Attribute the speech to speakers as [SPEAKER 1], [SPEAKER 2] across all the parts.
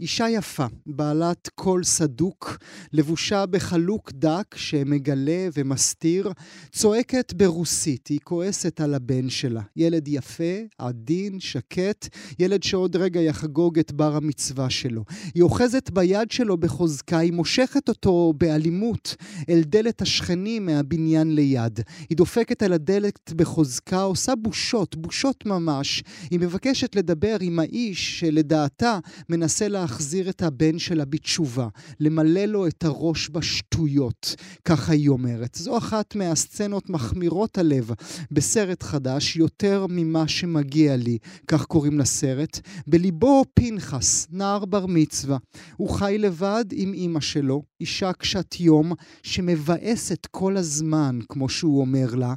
[SPEAKER 1] אישה יפה, בעלת קול סדוק, לבושה בחלוק דק שמגלה ומסתיר, צועקת ברוסית, היא כועסת על הבן שלה. ילד יפה, עדין, שקט, ילד שעוד רגע יחגוג את בר המצווה שלו. היא אוחזת ביד שלו בחוזקה, היא מושכת אותו באלימות אל דלת השכנים מהבניין ליד. היא דופקת על הדלת בחוזקה, עושה בושות, בושות ממש. היא מבקשת לדבר עם האיש שלדעתה מנסה לה... להחזיר את הבן שלה בתשובה, למלא לו את הראש בשטויות, ככה היא אומרת. זו אחת מהסצנות מחמירות הלב בסרט חדש, יותר ממה שמגיע לי, כך קוראים לסרט. בליבו פנחס, נער בר מצווה. הוא חי לבד עם אימא שלו, אישה קשת יום, שמבאסת כל הזמן, כמו שהוא אומר לה.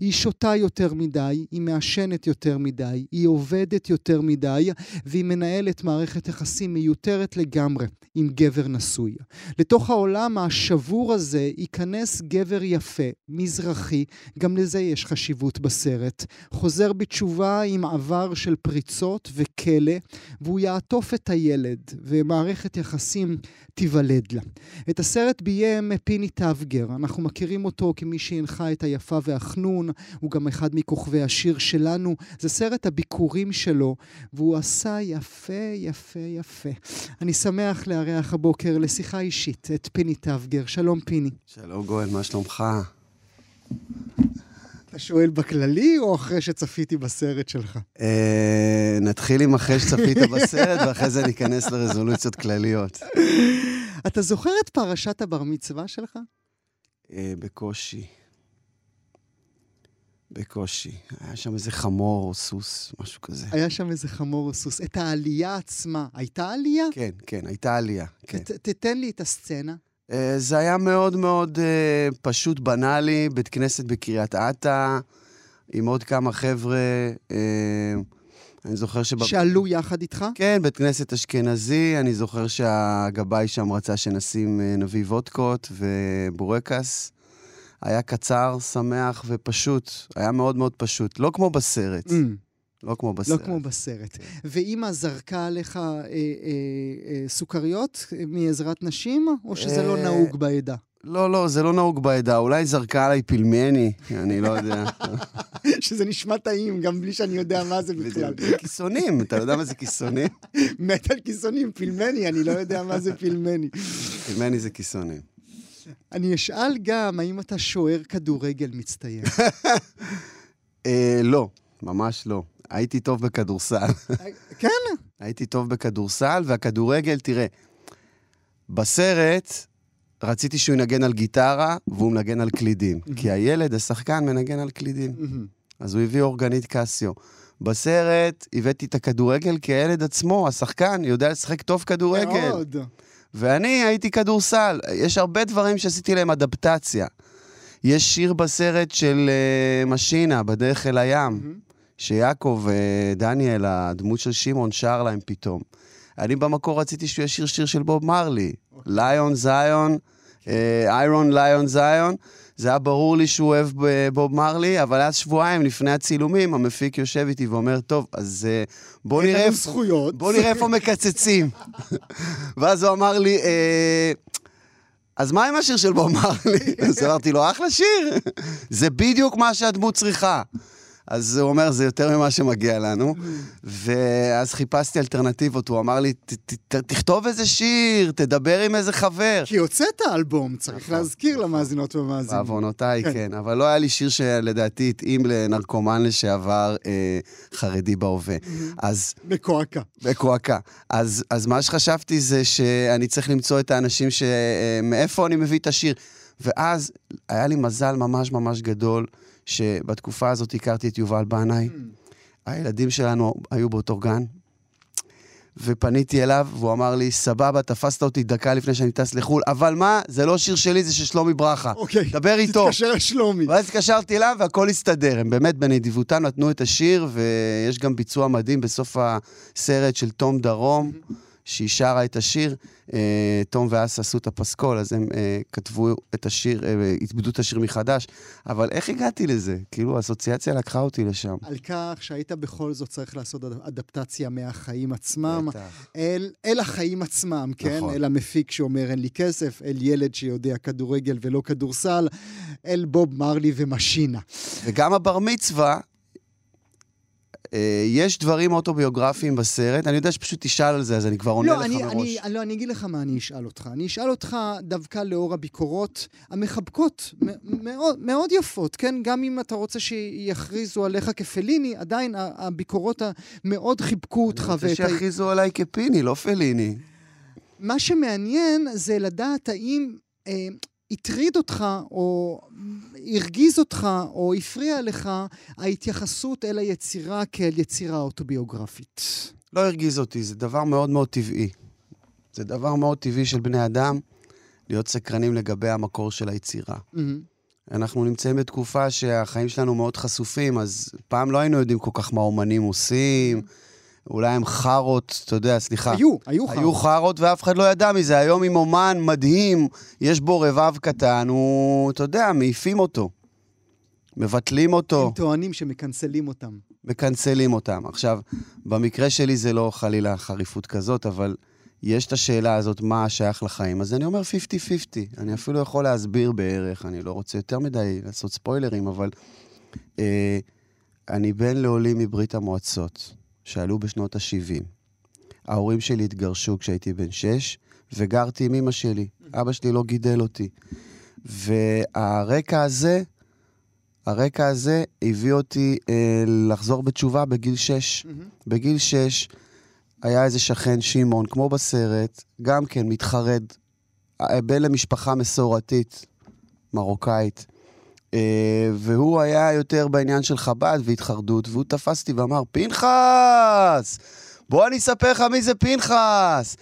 [SPEAKER 1] היא שותה יותר מדי, היא מעשנת יותר מדי, היא עובדת יותר מדי, והיא מנהלת מערכת יחסים מיותרת. מיותרת לגמרי עם גבר נשוי. לתוך העולם השבור הזה ייכנס גבר יפה, מזרחי, גם לזה יש חשיבות בסרט. חוזר בתשובה עם עבר של פריצות וכלא, והוא יעטוף את הילד, ומערכת יחסים תיוולד לה. את הסרט ביים פיני טבגר, אנחנו מכירים אותו כמי שהנחה את היפה והחנון, הוא גם אחד מכוכבי השיר שלנו. זה סרט הביקורים שלו, והוא עשה יפה, יפה, יפה. אני שמח לארח הבוקר לשיחה אישית את פיני טבגר. שלום פיני.
[SPEAKER 2] שלום גואל, מה שלומך?
[SPEAKER 1] אתה שואל בכללי או אחרי שצפיתי בסרט שלך?
[SPEAKER 2] אה, נתחיל עם אחרי שצפית בסרט, ואחרי זה ניכנס לרזולוציות כלליות.
[SPEAKER 1] אתה זוכר את פרשת הבר מצווה שלך?
[SPEAKER 2] אה, בקושי. בקושי. היה שם איזה חמור או סוס, משהו כזה.
[SPEAKER 1] היה שם איזה חמור או סוס. את העלייה עצמה, הייתה עלייה?
[SPEAKER 2] כן, כן, הייתה עלייה. כן.
[SPEAKER 1] ת, תתן לי את הסצנה.
[SPEAKER 2] Uh, זה היה מאוד מאוד uh, פשוט בנאלי, בית כנסת בקריית אתא, עם עוד כמה חבר'ה. Uh, אני זוכר
[SPEAKER 1] שב... שעלו יחד איתך?
[SPEAKER 2] כן, בית כנסת אשכנזי. אני זוכר שהגבאי שם רצה שנשים נביא וודקות ובורקס. היה קצר, שמח ופשוט. היה מאוד מאוד פשוט. לא כמו בסרט. Mm. לא כמו בסרט.
[SPEAKER 1] לא כמו בסרט. ואימא זרקה עליך אה, אה, אה, סוכריות מעזרת נשים, או שזה לא אה... לא נהוג בעדה?
[SPEAKER 2] לא, לא, זה לא נהוג בעדה. אולי זרקה עליי פילמני, אני לא יודע.
[SPEAKER 1] שזה נשמע טעים, גם בלי שאני יודע מה זה בכלל.
[SPEAKER 2] כיסונים, אתה יודע מה זה כיסונים?
[SPEAKER 1] מת על כיסונים, פילמני, אני לא יודע מה זה פילמני.
[SPEAKER 2] פילמני זה כיסונים.
[SPEAKER 1] אני אשאל גם, האם אתה שוער כדורגל מצטיין?
[SPEAKER 2] אה, לא, ממש לא. הייתי טוב בכדורסל.
[SPEAKER 1] כן?
[SPEAKER 2] הייתי טוב בכדורסל, והכדורגל, תראה, בסרט רציתי שהוא ינגן על גיטרה, והוא מנגן על קלידים. כי הילד, השחקן, מנגן על קלידים. אז הוא הביא אורגנית קסיו. בסרט הבאתי את הכדורגל כי הילד עצמו, השחקן, יודע לשחק טוב כדורגל. מאוד. ואני הייתי כדורסל. יש הרבה דברים שעשיתי להם אדפטציה. יש שיר בסרט של uh, משינה, בדרך אל הים, mm-hmm. שיעקב uh, דניאל, הדמות של שמעון, שר להם פתאום. אני במקור רציתי שהוא ישיר שיר של בוב מרלי. ליון זיון, איירון ליון זיון. זה היה ברור לי שהוא אוהב בוב מרלי, אבל אז שבועיים לפני הצילומים, המפיק יושב איתי ואומר, טוב, אז אה, בוא נראה...
[SPEAKER 1] אין זכויות.
[SPEAKER 2] בוא נראה איפה מקצצים. ואז הוא אמר לי, אה, אז מה עם השיר של בוב מרלי? אז אמרתי לו, אחלה שיר, זה בדיוק מה שהדמות צריכה. אז הוא אומר, זה יותר ממה שמגיע לנו. ואז חיפשתי אלטרנטיבות, הוא אמר לי, תכתוב איזה שיר, תדבר עם איזה חבר.
[SPEAKER 1] כי הוצאת אלבום, צריך נכון. להזכיר למאזינות ומאזינים.
[SPEAKER 2] בעוונותיי, כן. כן. אבל לא היה לי שיר שלדעתי התאים לנרקומן לשעבר אה, חרדי בהווה. אז...
[SPEAKER 1] בקועקע.
[SPEAKER 2] אז, אז מה שחשבתי זה שאני צריך למצוא את האנשים ש... אה, מאיפה אני מביא את השיר. ואז היה לי מזל ממש ממש גדול. שבתקופה הזאת הכרתי את יובל בנאי. הילדים שלנו היו באותו גן, ופניתי אליו, והוא אמר לי, סבבה, תפסת אותי דקה לפני שאני טס לחו"ל, אבל מה, זה לא שיר שלי, זה של שלומי ברכה.
[SPEAKER 1] אוקיי.
[SPEAKER 2] דבר איתו.
[SPEAKER 1] תתקשר לשלומי.
[SPEAKER 2] ואז התקשרתי אליו, והכל הסתדר. הם באמת בנדיבותם נתנו את השיר, ויש גם ביצוע מדהים בסוף הסרט של תום דרום. Mm-hmm. שהיא שרה את השיר, אה, תום ואס עשו את הפסקול, אז הם אה, כתבו את השיר, אה, התבדו את השיר מחדש. אבל איך הגעתי לזה? כאילו, האסוציאציה לקחה אותי לשם.
[SPEAKER 1] על כך שהיית בכל זאת צריך לעשות אד- אדפטציה מהחיים עצמם,
[SPEAKER 2] בטח.
[SPEAKER 1] אל, אל החיים עצמם, כן?
[SPEAKER 2] נכון.
[SPEAKER 1] אל המפיק שאומר אין לי כסף, אל ילד שיודע כדורגל ולא כדורסל, אל בוב מרלי ומשינה.
[SPEAKER 2] וגם הבר מצווה, אה, יש דברים אוטוביוגרפיים בסרט, אני יודע שפשוט תשאל על זה, אז אני כבר עונה
[SPEAKER 1] לא,
[SPEAKER 2] לך
[SPEAKER 1] אני,
[SPEAKER 2] מראש.
[SPEAKER 1] אני, לא, אני אגיד לך מה אני אשאל אותך. אני אשאל אותך דווקא לאור הביקורות המחבקות, מאוד, מאוד יפות, כן? גם אם אתה רוצה שיכריזו עליך כפליני, עדיין הביקורות המאוד חיבקו אותך.
[SPEAKER 2] אני רוצה
[SPEAKER 1] ואת ה-
[SPEAKER 2] שיכריזו עליי כפיני, לא פליני.
[SPEAKER 1] מה שמעניין זה לדעת האם אה, הטריד אותך, או הרגיז אותך, או הפריע לך, ההתייחסות אל היצירה כאל יצירה אוטוביוגרפית.
[SPEAKER 2] לא הרגיז אותי, זה דבר מאוד מאוד טבעי. זה דבר מאוד טבעי של בני אדם להיות סקרנים לגבי המקור של היצירה.
[SPEAKER 1] מהמם.
[SPEAKER 2] אנחנו נמצאים בתקופה שהחיים שלנו מאוד חשופים, אז פעם לא היינו יודעים כל כך מה אומנים עושים, אולי הם חארות, אתה יודע, סליחה.
[SPEAKER 1] היו, היו
[SPEAKER 2] היו
[SPEAKER 1] חרות.
[SPEAKER 2] חארות ואף אחד לא ידע מזה. היום עם אומן מדהים, יש בו רבב קטן, הוא, אתה יודע, מעיפים אותו. מבטלים אותו.
[SPEAKER 1] הם טוענים שמקנצלים אותם.
[SPEAKER 2] מקנצלים אותם. עכשיו, במקרה שלי זה לא חלילה חריפות כזאת, אבל יש את השאלה הזאת, מה שייך לחיים. אז אני אומר 50-50. אני אפילו יכול להסביר בערך, אני לא רוצה יותר מדי לעשות ספוילרים, אבל אה, אני בן לעולים מברית המועצות, שעלו בשנות ה-70. ההורים שלי התגרשו כשהייתי בן שש, וגרתי עם אמא שלי. אבא שלי לא גידל אותי. והרקע הזה, הרקע הזה הביא אותי אה, לחזור בתשובה בגיל שש. בגיל שש היה איזה שכן, שמעון, כמו בסרט, גם כן מתחרד, אה, בן למשפחה מסורתית, מרוקאית. אה, והוא היה יותר בעניין של חב"ד והתחרדות, והוא תפס אותי ואמר, פנחס! בוא אני אספר לך מי זה פנחס!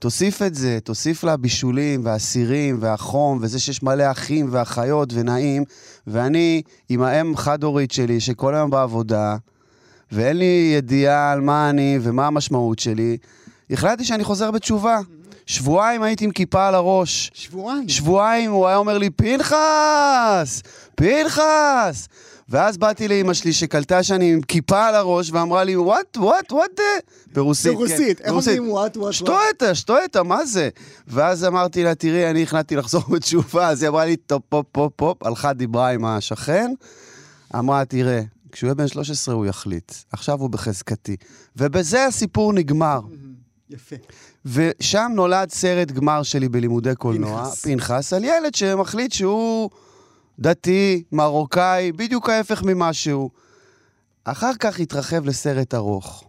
[SPEAKER 2] תוסיף את זה, תוסיף לבישולים והסירים והחום וזה שיש מלא אחים ואחיות ונעים, ואני עם האם חד-הורית שלי שכל היום בעבודה, ואין לי ידיעה על מה אני ומה המשמעות שלי, החלטתי שאני חוזר בתשובה. שבועיים הייתי עם כיפה על הראש.
[SPEAKER 1] שבועיים.
[SPEAKER 2] שבועיים הוא היה אומר לי, פנחס! פנחס! ואז באתי לאימא שלי שקלטה שאני עם כיפה על הראש ואמרה לי, וואט, וואט, וואט, ברוסית. כן,
[SPEAKER 1] ברוסית. איך אומרים what, what? что
[SPEAKER 2] это, что это, מה זה? ואז אמרתי לה, תראי, אני החלטתי לחזור בתשובה, אז היא אמרה לי, טופ, פופ, פופ, פופ, הלכה, דיברה עם השכן, אמרה, תראה, כשהוא יהיה בן 13 הוא יחליט, עכשיו הוא בחזקתי. ובזה הסיפור נגמר.
[SPEAKER 1] יפה.
[SPEAKER 2] ושם נולד סרט גמר שלי בלימודי קולנוע,
[SPEAKER 1] פנחס.
[SPEAKER 2] פנחס, על ילד שמחליט שהוא דתי, מרוקאי, בדיוק ההפך ממה שהוא. אחר כך התרחב לסרט ארוך.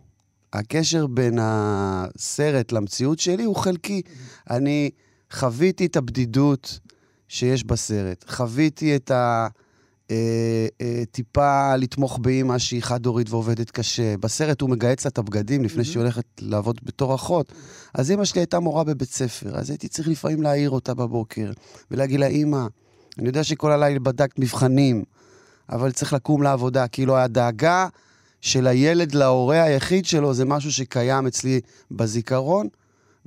[SPEAKER 2] הקשר בין הסרט למציאות שלי הוא חלקי. אני חוויתי את הבדידות שיש בסרט, חוויתי את ה... אה, אה, טיפה לתמוך באימא שהיא חד-הורית ועובדת קשה. בסרט הוא מגהץ לה את הבגדים לפני שהיא הולכת לעבוד בתור אחות. אז אימא שלי הייתה מורה בבית ספר, אז הייתי צריך לפעמים להעיר אותה בבוקר ולהגיד לה, אימא, אני יודע שכל הלילה בדקת מבחנים, אבל צריך לקום לעבודה. כאילו הדאגה של הילד להורה היחיד שלו זה משהו שקיים אצלי בזיכרון.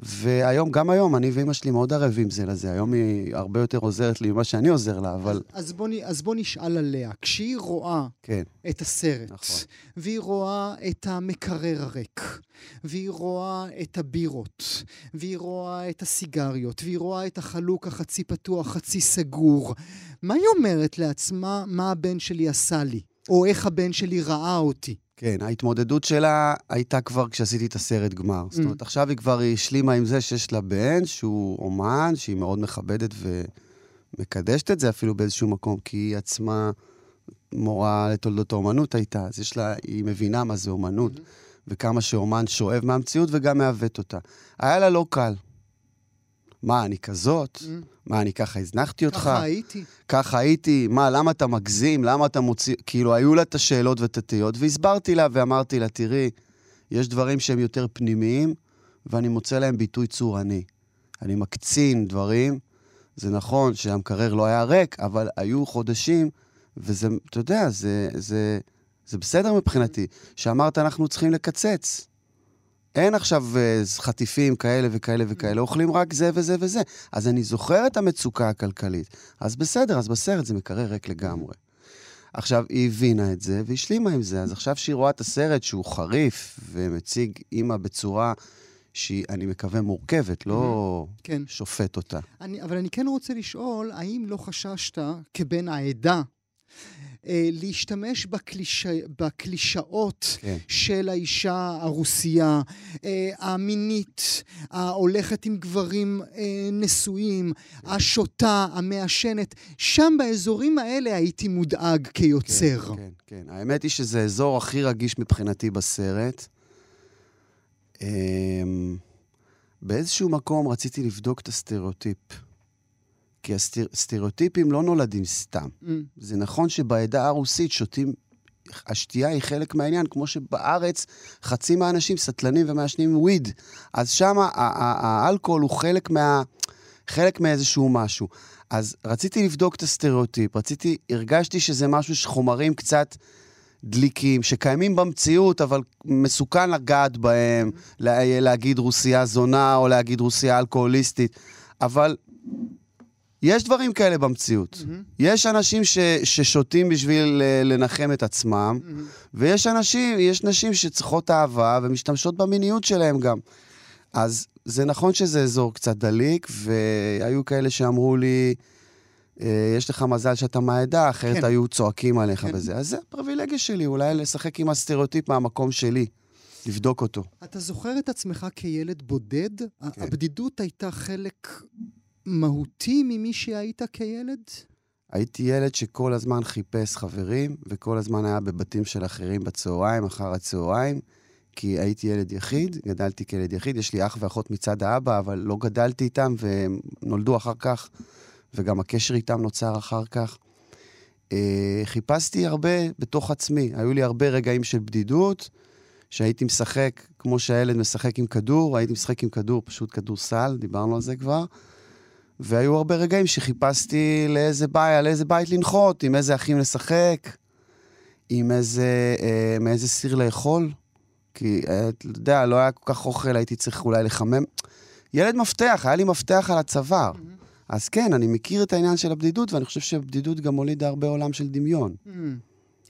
[SPEAKER 2] והיום, גם היום, אני ואימא שלי מאוד ערבים זה לזה. היום היא הרבה יותר עוזרת לי ממה שאני עוזר לה, אבל
[SPEAKER 1] אז בוא, נ- אז בוא נשאל עליה. כשהיא רואה
[SPEAKER 2] כן.
[SPEAKER 1] את הסרט,
[SPEAKER 2] נכון.
[SPEAKER 1] והיא רואה את המקרר הריק, והיא רואה את הבירות, והיא רואה את הסיגריות, והיא רואה את החלוק החצי פתוח, חצי סגור, מה היא אומרת לעצמה, מה הבן שלי עשה לי? או איך הבן שלי ראה אותי?
[SPEAKER 2] כן, ההתמודדות שלה הייתה כבר כשעשיתי את הסרט גמר. זאת אומרת, עכשיו היא כבר השלימה עם זה שיש לה בן, שהוא אומן, שהיא מאוד מכבדת ומקדשת את זה אפילו באיזשהו מקום, כי היא עצמה מורה לתולדות האומנות הייתה, אז יש לה, היא מבינה מה זה אומנות, וכמה שאומן שואב מהמציאות וגם מעוות אותה. היה לה לא קל. מה, אני כזאת? מה, אני ככה הזנחתי אותך?
[SPEAKER 1] ככה הייתי.
[SPEAKER 2] ככה הייתי, מה, למה אתה מגזים? למה אתה מוציא... כאילו, היו לה את השאלות ואת התהיות, והסברתי לה ואמרתי לה, תראי, יש דברים שהם יותר פנימיים, ואני מוצא להם ביטוי צורני. אני מקצין דברים, זה נכון שהמקרר לא היה ריק, אבל היו חודשים, וזה, אתה יודע, זה, זה, זה בסדר מבחינתי, שאמרת, אנחנו צריכים לקצץ. אין עכשיו אה, חטיפים כאלה וכאלה וכאלה, אוכלים רק זה וזה וזה. אז אני זוכר את המצוקה הכלכלית. אז בסדר, אז בסרט זה מקרר ריק לגמרי. עכשיו, היא הבינה את זה והשלימה עם זה. אז עכשיו שהיא רואה את הסרט שהוא חריף ומציג אימא בצורה שהיא, אני מקווה, מורכבת, לא
[SPEAKER 1] כן.
[SPEAKER 2] שופט אותה.
[SPEAKER 1] אני, אבל אני כן רוצה לשאול, האם לא חששת, כבן העדה, להשתמש בקליש... בקלישאות
[SPEAKER 2] כן.
[SPEAKER 1] של האישה הרוסייה, אה, המינית, ההולכת עם גברים אה, נשואים, השוטה, המעשנת. שם באזורים האלה הייתי מודאג כיוצר.
[SPEAKER 2] כן, כן, כן. האמת היא שזה האזור הכי רגיש מבחינתי בסרט. אמ, באיזשהו מקום רציתי לבדוק את הסטריאוטיפ. כי הסטריאוטיפים לא נולדים סתם.
[SPEAKER 1] Mm.
[SPEAKER 2] זה נכון שבעדה הרוסית שותים, השתייה היא חלק מהעניין, כמו שבארץ חצי מהאנשים סטלנים ומעשנים weed. אז שם האלכוהול הוא חלק מה... חלק מאיזשהו משהו. אז רציתי לבדוק את הסטריאוטיפ, רציתי, הרגשתי שזה משהו שחומרים קצת דליקים, שקיימים במציאות, אבל מסוכן לגעת בהם, לה, להגיד רוסייה זונה או להגיד רוסייה אלכוהוליסטית. אבל יש דברים כאלה במציאות.
[SPEAKER 1] Mm-hmm.
[SPEAKER 2] יש אנשים ש, ששותים בשביל אה, לנחם את עצמם,
[SPEAKER 1] Mm-hmm.
[SPEAKER 2] ויש אנשים, יש נשים שצריכות אהבה ומשתמשות במיניות שלהם גם. אז זה נכון שזה אזור קצת דליק, והיו כאלה שאמרו לי, אה, יש לך מזל שאתה מהעדה, אחרת
[SPEAKER 1] כן.
[SPEAKER 2] היו צועקים עליך
[SPEAKER 1] כן.
[SPEAKER 2] וזה. אז זה הפריבילגיה שלי, אולי לשחק עם הסטריאוטיפ מהמקום שלי, לבדוק אותו.
[SPEAKER 1] אתה זוכר את עצמך כילד בודד?
[SPEAKER 2] כן.
[SPEAKER 1] הבדידות הייתה חלק מהותי ממי שהיית כילד?
[SPEAKER 2] הייתי ילד שכל הזמן חיפש חברים, וכל הזמן היה בבתים של אחרים בצהריים, אחר הצהריים, כי הייתי ילד יחיד, גדלתי כילד יחיד, יש לי אח ואחות מצד האבא, אבל לא גדלתי איתם, והם נולדו אחר כך, וגם הקשר איתם נוצר אחר כך. אה, חיפשתי הרבה בתוך עצמי, היו לי הרבה רגעים של בדידות, שהייתי משחק, כמו שהילד משחק עם כדור, הייתי משחק עם כדור, פשוט כדורסל, דיברנו על זה כבר. והיו הרבה רגעים שחיפשתי לאיזה בית, על איזה בית לנחות, עם איזה אחים לשחק, עם איזה, אה, מאיזה סיר לאכול. כי, אה, אתה יודע, לא היה כל כך אוכל, הייתי צריך אולי לחמם. ילד מפתח, היה לי מפתח על הצוואר. אז כן, אני מכיר את העניין של הבדידות, ואני חושב שבדידות גם הולידה הרבה עולם של דמיון.
[SPEAKER 1] Mm.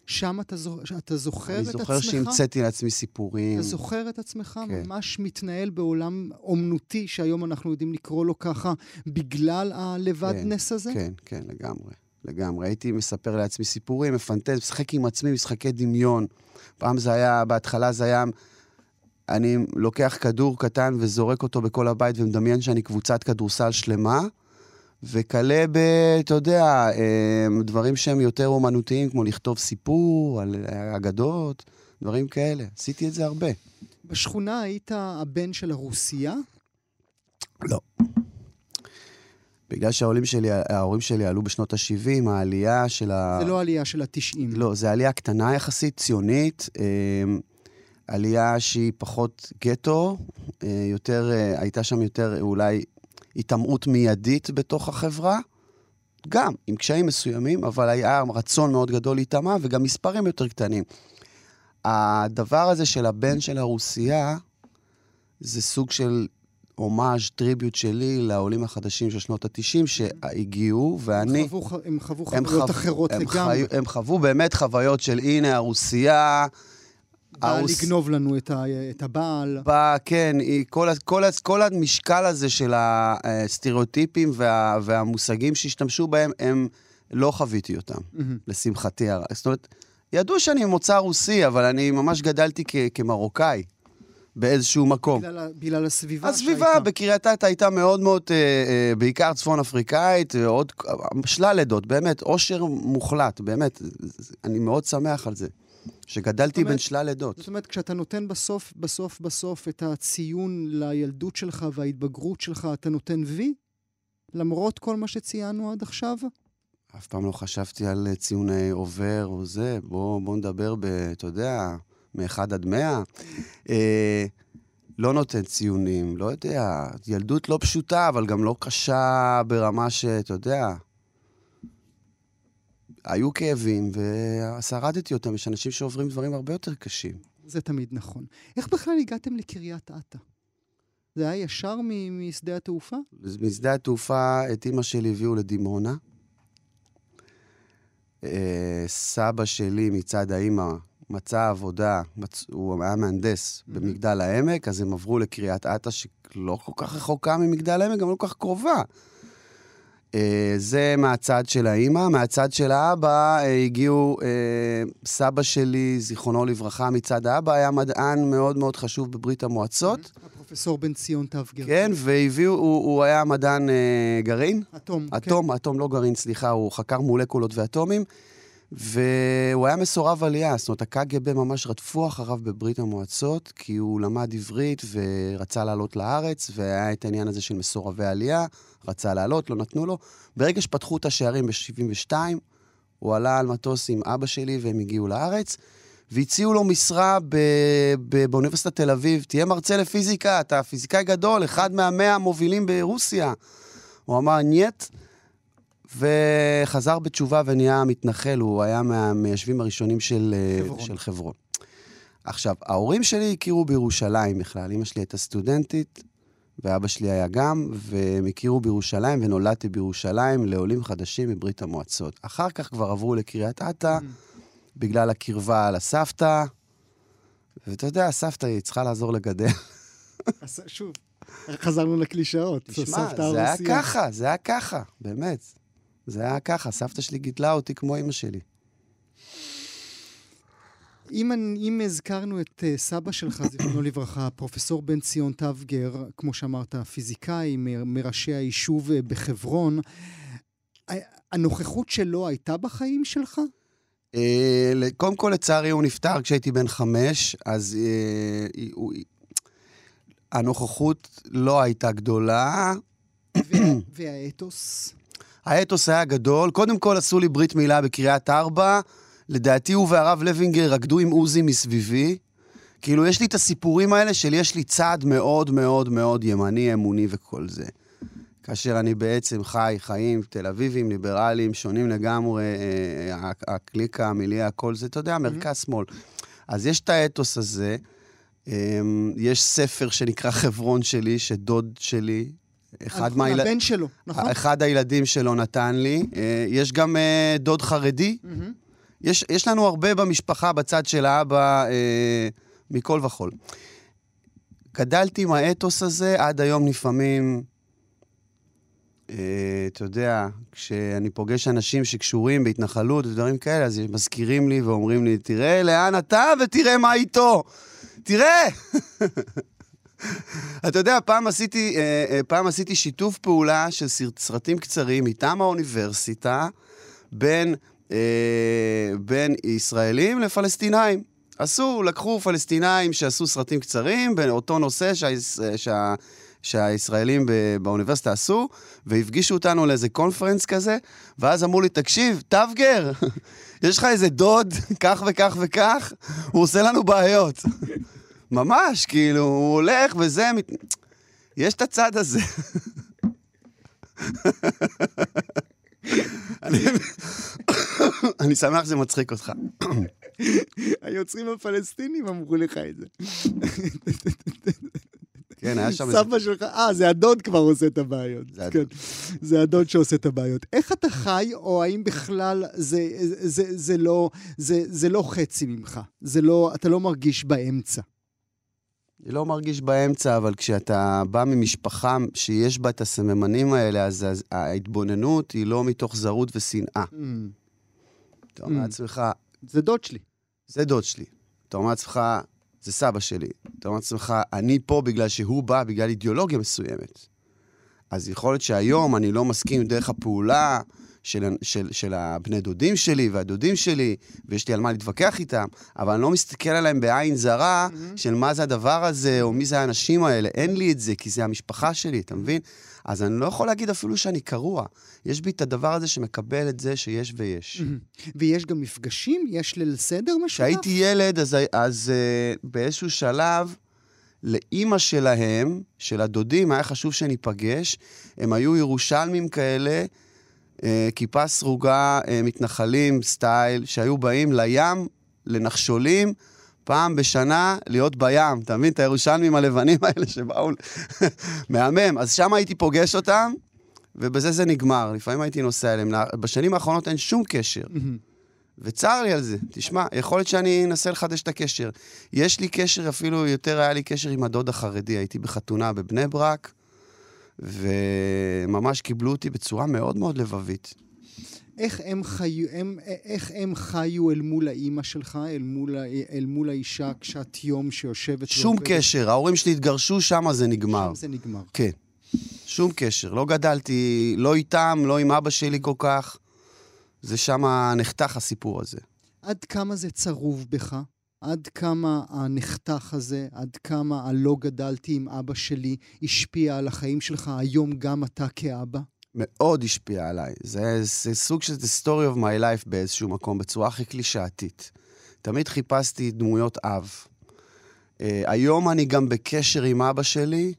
[SPEAKER 1] שם אתה, זוכ... אתה זוכר
[SPEAKER 2] אני
[SPEAKER 1] את
[SPEAKER 2] זוכר
[SPEAKER 1] עצמך?
[SPEAKER 2] שהמצאתי לעצמי סיפורים.
[SPEAKER 1] אתה זוכר את עצמך
[SPEAKER 2] כן.
[SPEAKER 1] ממש מתנהל בעולם אומנותי, שהיום אנחנו יודעים לקרוא לו ככה, בגלל הלבדנס הזה?
[SPEAKER 2] כן, כן, לגמרי. לגמרי. הייתי מספר לעצמי סיפורים, מפנטז, משחק עם עצמי משחקי דמיון. פעם זה היה, בהתחלה זה היה, אני לוקח כדור קטן וזורק אותו בכל הבית ומדמיין שאני קבוצת כדורסל שלמה, וכלה ב, אתה יודע, אה, דברים שהם יותר אומנותיים, כמו לכתוב סיפור על אגדות, דברים כאלה. עשיתי את זה הרבה.
[SPEAKER 1] בשכונה היית הבן של הרוסייה?
[SPEAKER 2] לא. בגלל שההורים שלי, ההורים שלי עלו בשנות ה-70, העלייה של ה...
[SPEAKER 1] זה לא עלייה של התשעים.
[SPEAKER 2] לא, זו עלייה קטנה יחסית, ציונית. אה, עלייה שהיא פחות גטו, אה, יותר, הייתה שם יותר אולי היטמעות מיידית בתוך החברה. גם, עם קשיים מסוימים, אבל היה רצון מאוד גדול להיטמע, וגם מספרים יותר קטנים. הדבר הזה של הבן של הרוסייה, זה סוג של הומאז', טריביוט שלי לעולים החדשים של שנות ה-90 שהגיעו, ואני...
[SPEAKER 1] הם חוו, הם חוו
[SPEAKER 2] הם
[SPEAKER 1] חוויות
[SPEAKER 2] חו-
[SPEAKER 1] אחרות
[SPEAKER 2] הם
[SPEAKER 1] לגמרי.
[SPEAKER 2] חיו- הם חוו באמת חוויות של הנה, הרוסייה,
[SPEAKER 1] בא
[SPEAKER 2] הרוס-
[SPEAKER 1] לגנוב לנו את, ה, את הבעל.
[SPEAKER 2] בא, כן, היא, כל, כל, כל המשקל הזה של הסטריאוטיפים וה, והמושגים שהשתמשו בהם, הם לא חוויתי אותם,
[SPEAKER 1] מהמם.
[SPEAKER 2] לשמחתי הרבה. זאת אומרת, ידעו שאני ממוצא רוסי, אבל אני ממש גדלתי כ, כמרוקאי באיזשהו מקום.
[SPEAKER 1] בגלל, בגלל הסביבה
[SPEAKER 2] הסביבה
[SPEAKER 1] שהייתה.
[SPEAKER 2] בקריית אתא הייתה מאוד מאוד, אה, אה, בעיקר צפון אפריקאית, אה, עוד שלל עדות, באמת, עושר מוחלט, באמת. אני מאוד שמח על זה, שגדלתי
[SPEAKER 1] אומרת-
[SPEAKER 2] בין שלל עדות.
[SPEAKER 1] זאת אומרת, כשאתה נותן בסוף, בסוף, בסוף את הציון לילדות שלך וההתבגרות שלך, אתה נותן וי? למרות כל מה שציינו עד עכשיו?
[SPEAKER 2] אף פעם לא חשבתי על אה, ציוני עובר או זה, בוא, בוא נדבר ב... אתה יודע, מ-1 עד 100. אה, לא נותן ציונים, לא יודע. ילדות לא פשוטה, אבל גם לא קשה ברמה שאתה יודע. היו כאבים, ושרדתי אותם. יש אנשים שעוברים דברים הרבה יותר קשים.
[SPEAKER 1] זה תמיד נכון. איך בכלל הגעתם לקריית אתא? זה היה ישר משדה התעופה?
[SPEAKER 2] משדה התעופה את אימא שלי הביאו לדימונה. סבא שלי מצד האימא מצא עבודה, מצ... הוא היה מהנדס mm-hmm. במגדל העמק, אז הם עברו לקריית אתא, שלא כל כך רחוקה ממגדל העמק, גם לא כל כך קרובה. Uh, זה מהצד של האימא. מהצד של האבא uh, הגיעו, uh, סבא שלי, זיכרונו לברכה, מצד האבא, היה מדען מאוד מאוד חשוב בברית המועצות. Mm-hmm.
[SPEAKER 1] הפרופסור בן ציון טבגר.
[SPEAKER 2] כן, והביאו, הוא, הוא היה מדען גרעין.
[SPEAKER 1] אטום,
[SPEAKER 2] אטום, כן. אטום, לא גרעין, סליחה, הוא חקר מולקולות ואטומים. והוא היה מסורב עלייה, זאת אומרת, הקג"ב ממש רדפו אחריו בברית המועצות, כי הוא למד עברית ורצה לעלות לארץ, והיה את העניין הזה של מסורבי עלייה, רצה לעלות, לא נתנו לו. ברגע שפתחו את השערים ב-72, הוא עלה על מטוס עם אבא שלי והם הגיעו לארץ, והציעו לו משרה ב- ב- באוניברסיטת תל אביב, תהיה מרצה לפיזיקה, אתה פיזיקאי גדול, אחד מהמאה המובילים ברוסיה. הוא אמר, нет. וחזר בתשובה ונהיה מתנחל, הוא היה מהמיישבים הראשונים של אה, חברון. של חברון. עכשיו, ההורים שלי הכירו בירושלים בכלל. אמא שלי הייתה סטודנטית, ואבא שלי היה גם, והם הכירו בירושלים, ונולדתי בירושלים לעולים חדשים מברית המועצות. אחר כך כבר עברו לקריית אתא, mm. בגלל הקרבה לסבתא, ואתה יודע, הסבתא היא צריכה לעזור לגדל.
[SPEAKER 1] שוב, חזרנו לקלישאות.
[SPEAKER 2] תשמע, זה היה ככה, זה היה ככה, באמת. זה היה ככה, סבתא שלי גידלה אותי כמו אימא שלי.
[SPEAKER 1] אם, אם הזכרנו את uh, סבא שלך, זיכרונו לברכה, פרופסור בן ציון טבגר, כמו שאמרת, פיזיקאי מ- מראשי היישוב uh, בחברון, הנוכחות שלו הייתה בחיים שלך? Uh,
[SPEAKER 2] קודם כל, לצערי, הוא נפטר כשהייתי בן חמש, אז uh, הוא, הנוכחות לא הייתה גדולה.
[SPEAKER 1] והאתוס?
[SPEAKER 2] האתוס היה גדול. קודם כל עשו לי ברית מילה בקריית ארבע. לדעתי הוא והרב לוינגר רקדו עם עוזי מסביבי. כאילו, יש לי את הסיפורים האלה של יש לי צעד מאוד מאוד מאוד ימני, אמוני וכל זה. כאשר אני בעצם חי חיים תל אביבים, ליברליים, שונים לגמרי, אה, אה, הקליקה, המיליה, הכל זה, אתה יודע, מרכז-שמאל. אז יש את האתוס הזה. אמ, יש ספר שנקרא חברון שלי, שדוד שלי,
[SPEAKER 1] אחד מהילדים... הבן שלו, נכון?
[SPEAKER 2] אחד הילדים שלו נתן לי. אה, יש גם אה, דוד חרדי. Mm-hmm. יש, יש לנו הרבה במשפחה, בצד של האבא, אה, מכל וכול. גדלתי עם האתוס הזה, עד היום לפעמים, אה, אתה יודע, כשאני פוגש אנשים שקשורים בהתנחלות ודברים כאלה, אז הם מזכירים לי ואומרים לי, תראה לאן אתה ותראה מה איתו. תראה! אתה יודע, פעם עשיתי, אה, אה, פעם עשיתי שיתוף פעולה של סרטים קצרים מטעם האוניברסיטה בין, אה, בין ישראלים לפלסטינאים. עשו, לקחו פלסטינאים שעשו סרטים קצרים באותו נושא שה, שה, שהישראלים באוניברסיטה עשו, והפגישו אותנו לאיזה קונפרנס כזה, ואז אמרו לי, תקשיב, טבגר, יש לך איזה דוד, כך וכך וכך, הוא עושה לנו בעיות. ממש, כאילו, הוא הולך וזה... מת... יש את הצד הזה. אני שמח שזה מצחיק אותך.
[SPEAKER 1] היוצרים הפלסטינים אמרו לך את זה.
[SPEAKER 2] כן, היה שם...
[SPEAKER 1] סבא שלך, אה, זה הדוד כבר עושה את הבעיות. זה הדוד. כן, זה הדוד שעושה את הבעיות. איך אתה חי, או האם בכלל זה, זה, זה, זה, לא, זה, זה לא חצי ממך? זה לא, אתה לא מרגיש באמצע.
[SPEAKER 2] לא מרגיש באמצע, אבל כשאתה בא ממשפחה שיש בה את הסממנים האלה, אז ההתבוננות היא לא מתוך זרות ושנאה. Mm. אתה אומר mm. לעצמך...
[SPEAKER 1] זה דוד שלי.
[SPEAKER 2] זה דוד שלי. אתה אומר לעצמך, זה סבא שלי. אתה אומר לעצמך, אני פה בגלל שהוא בא בגלל אידיאולוגיה מסוימת. אז יכול להיות שהיום אני לא מסכים דרך הפעולה, של, של, של הבני דודים שלי והדודים שלי, ויש לי על מה להתווכח איתם, אבל אני לא מסתכל עליהם בעין זרה mm-hmm. של מה זה הדבר הזה, או מי זה האנשים האלה. אין לי את זה, כי זה המשפחה שלי, אתה מבין? אז אני לא יכול להגיד אפילו שאני קרוע. יש בי את הדבר הזה שמקבל את זה שיש ויש.
[SPEAKER 1] Mm-hmm. ויש גם מפגשים? יש ליל סדר משותף?
[SPEAKER 2] כשהייתי ילד, אז, אז uh, באיזשהו שלב... לאימא שלהם, של הדודים, היה חשוב שניפגש. הם היו ירושלמים כאלה, כיפה סרוגה, אה, מתנחלים, סטייל, שהיו באים לים, לנחשולים, פעם בשנה להיות בים. אתה מבין? את הירושלמים הלבנים האלה שבאו... מהמם. אז שם הייתי פוגש אותם, ובזה זה נגמר. לפעמים הייתי נוסע אליהם. בשנים האחרונות אין שום קשר. וצר לי על זה. תשמע, יכול להיות שאני אנסה לחדש את הקשר. יש לי קשר, אפילו יותר היה לי קשר עם הדוד החרדי. הייתי בחתונה בבני ברק, וממש קיבלו אותי בצורה מאוד מאוד לבבית.
[SPEAKER 1] איך הם חיו, הם, איך הם חיו אל מול האימא שלך, אל מול, אל מול האישה קשת יום שיושבת...
[SPEAKER 2] שום ועובדת? קשר, ההורים שלי התגרשו, שם זה נגמר.
[SPEAKER 1] שם זה נגמר.
[SPEAKER 2] כן, שום קשר. לא גדלתי, לא איתם, לא עם אבא שלי כל כך. זה שם נחתך הסיפור הזה.
[SPEAKER 1] עד כמה זה צרוב בך? עד כמה הנחתך הזה, עד כמה הלא גדלתי עם אבא שלי השפיע על החיים שלך היום גם אתה כאבא?
[SPEAKER 2] מאוד השפיע עליי. זה, זה סוג של the story of my life באיזשהו מקום, בצורה הכי קלישאתית. תמיד חיפשתי דמויות אב. Uh, היום אני גם בקשר עם אבא שלי,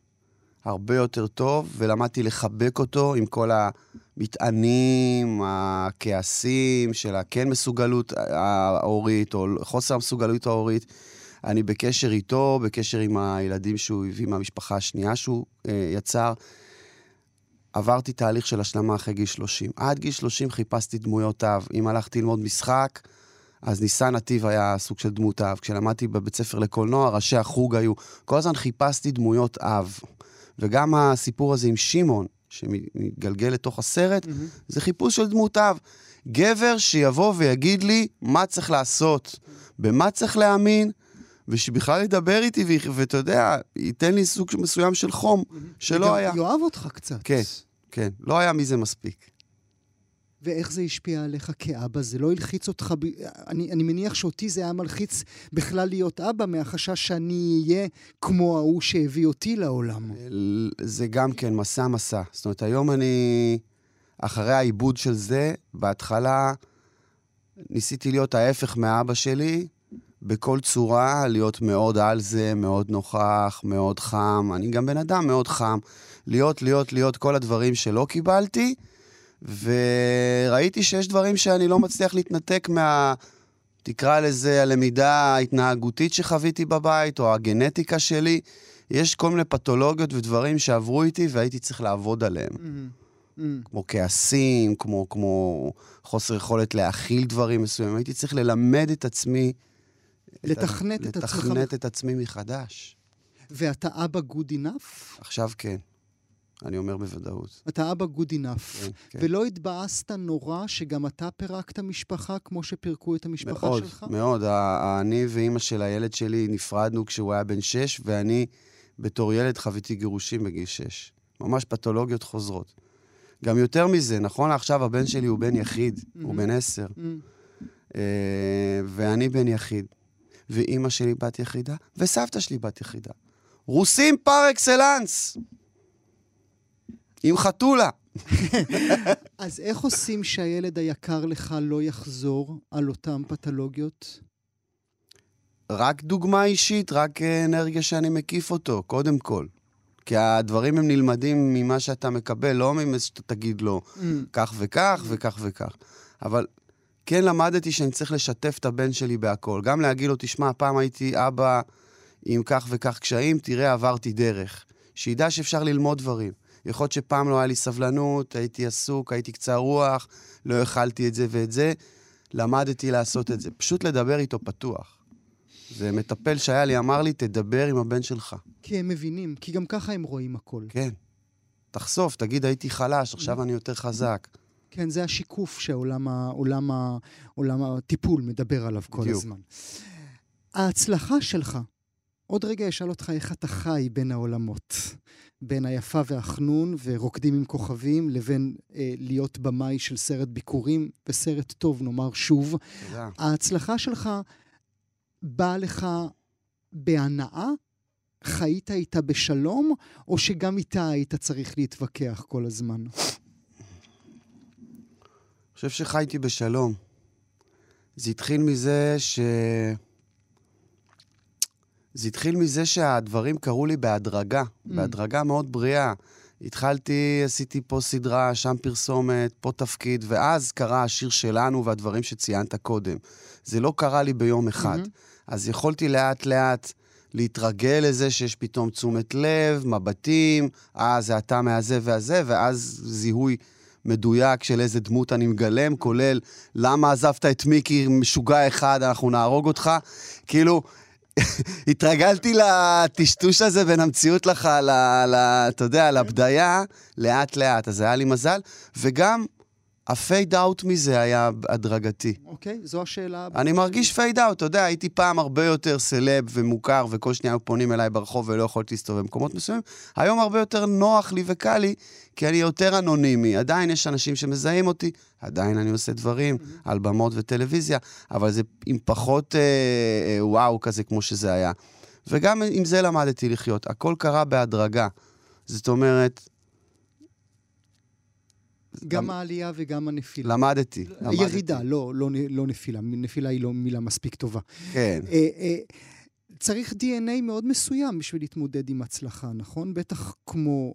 [SPEAKER 2] הרבה יותר טוב, ולמדתי לחבק אותו עם כל המטענים, הכעסים של הכן מסוגלות ההורית, או חוסר המסוגלות ההורית. אני בקשר איתו, בקשר עם הילדים שהוא הביא מהמשפחה השנייה שהוא uh, יצר. עברתי תהליך של השלמה אחרי גיל 30. עד גיל 30 חיפשתי דמויות אב. אם הלכתי ללמוד משחק, אז ניסן נתיב היה סוג של דמות אב. כשלמדתי בבית ספר לקולנוע, ראשי החוג היו. כל הזמן חיפשתי דמויות אב. וגם הסיפור הזה עם שמעון, שמתגלגל לתוך הסרט, mm-hmm. זה חיפוש של דמות אב. גבר שיבוא ויגיד לי מה צריך לעשות, במה צריך להאמין, ושבכלל ידבר איתי, ואתה יודע, ייתן לי סוג מסוים של חום, שלא היה.
[SPEAKER 1] יאהב אותך קצת.
[SPEAKER 2] כן, כן, לא היה מזה מספיק.
[SPEAKER 1] ואיך זה השפיע עליך כאבא? זה לא הלחיץ אותך, ב... אני, אני מניח שאותי זה היה מלחיץ בכלל להיות אבא, מהחשש שאני אהיה כמו ההוא שהביא אותי לעולם.
[SPEAKER 2] זה גם כן מסע מסע. זאת אומרת, היום אני, אחרי העיבוד של זה, בהתחלה ניסיתי להיות ההפך מאבא שלי, בכל צורה, להיות מאוד על זה, מאוד נוכח, מאוד חם. אני גם בן אדם מאוד חם. להיות, להיות, להיות כל הדברים שלא קיבלתי, וראיתי שיש דברים שאני לא מצליח להתנתק מה... תקרא לזה הלמידה ההתנהגותית שחוויתי בבית, או הגנטיקה שלי. יש כל מיני פתולוגיות ודברים שעברו איתי והייתי צריך לעבוד עליהם. Mm-hmm. Mm-hmm. כמו כעסים, כמו, כמו חוסר יכולת להכיל דברים מסוימים. הייתי צריך ללמד את עצמי
[SPEAKER 1] לתכנת את
[SPEAKER 2] עצמך. לתכנת את עצמי מחדש.
[SPEAKER 1] ואתה אבא good enough?
[SPEAKER 2] עכשיו כן. אני אומר בוודאות.
[SPEAKER 1] אתה אבא good enough. כן, כן. ולא התבאסת נורא שגם אתה פירקת משפחה כמו שפירקו את המשפחה
[SPEAKER 2] מאוד,
[SPEAKER 1] שלך?
[SPEAKER 2] מאוד, מאוד. אני ואימא של הילד שלי נפרדנו כשהוא היה בן שש, ואני בתור ילד חוויתי גירושים בגיל שש. ממש פתולוגיות חוזרות. גם יותר מזה, נכון לעכשיו הבן שלי הוא בן יחיד, mm-hmm. הוא בן עשר. Mm-hmm. אה, ואני בן יחיד. ואימא שלי בת יחידה, וסבתא שלי בת יחידה. רוסים פר אקסלנס! עם חתולה.
[SPEAKER 1] אז איך עושים שהילד היקר לך לא יחזור על אותן פתולוגיות?
[SPEAKER 2] רק דוגמה אישית, רק אנרגיה שאני מקיף אותו, קודם כל. כי הדברים הם נלמדים ממה שאתה מקבל, לא ממה שאתה תגיד לו mm. כך וכך וכך וכך. אבל כן למדתי שאני צריך לשתף את הבן שלי בהכל. גם להגיד לו, תשמע, פעם הייתי אבא עם כך וכך קשיים, תראה, עברתי דרך. שידע שאפשר ללמוד דברים. יכול להיות שפעם לא היה לי סבלנות, הייתי עסוק, הייתי קצר רוח, לא אכלתי את זה ואת זה. למדתי לעשות את זה. פשוט לדבר איתו פתוח. זה מטפל שהיה לי, אמר לי, תדבר עם הבן שלך.
[SPEAKER 1] כי הם מבינים, כי גם ככה הם רואים הכל.
[SPEAKER 2] כן. תחשוף, תגיד, הייתי חלש, עכשיו אני יותר חזק.
[SPEAKER 1] כן, זה השיקוף שעולם ה, עולם ה, עולם הטיפול מדבר עליו כל בדיוק. הזמן. ההצלחה שלך, עוד רגע אשאל אותך איך אתה חי בין העולמות. בין היפה והחנון ורוקדים עם כוכבים, לבין אה, להיות במאי של סרט ביקורים וסרט טוב, נאמר שוב. תודה. ההצלחה שלך באה לך בהנאה? חיית איתה בשלום, או שגם איתה היית צריך להתווכח כל הזמן?
[SPEAKER 2] חושב שחייתי בשלום. זה התחיל מזה ש... זה התחיל מזה שהדברים קרו לי בהדרגה, mm. בהדרגה מאוד בריאה. התחלתי, עשיתי פה סדרה, שם פרסומת, פה תפקיד, ואז קרה השיר שלנו והדברים שציינת קודם. זה לא קרה לי ביום אחד. Mm-hmm. אז יכולתי לאט-לאט להתרגל לזה שיש פתאום תשומת לב, מבטים, אה, זה אתה מהזה והזה, ואז זיהוי מדויק של איזה דמות אני מגלם, כולל למה עזבת את מיקי משוגע אחד, אנחנו נהרוג אותך. כאילו, התרגלתי לטשטוש הזה בין המציאות לך, אתה יודע, לבדיה, לאט-לאט. אז היה לי מזל, וגם ה fade out מזה היה הדרגתי.
[SPEAKER 1] אוקיי, זו השאלה.
[SPEAKER 2] אני מרגיש fade out, אתה יודע, הייתי פעם הרבה יותר סלב ומוכר, וכל שניה היו פונים אליי ברחוב ולא יכולתי להסתובב במקומות מסוימים. היום הרבה יותר נוח לי וקל לי, כי אני יותר אנונימי. עדיין יש אנשים שמזהים אותי, עדיין אני עושה דברים mm-hmm. על במות וטלוויזיה, אבל זה עם פחות אה, אה, וואו כזה כמו שזה היה. וגם עם זה למדתי לחיות. הכל קרה בהדרגה. זאת אומרת,
[SPEAKER 1] גם העלייה וגם הנפילה.
[SPEAKER 2] למדתי.
[SPEAKER 1] ירידה, לא, לא, לא נפילה. נפילה היא לא מילה מספיק טובה.
[SPEAKER 2] כן. אה, אה,
[SPEAKER 1] צריך DNA מאוד מסוים בשביל להתמודד עם הצלחה, נכון? בטח כמו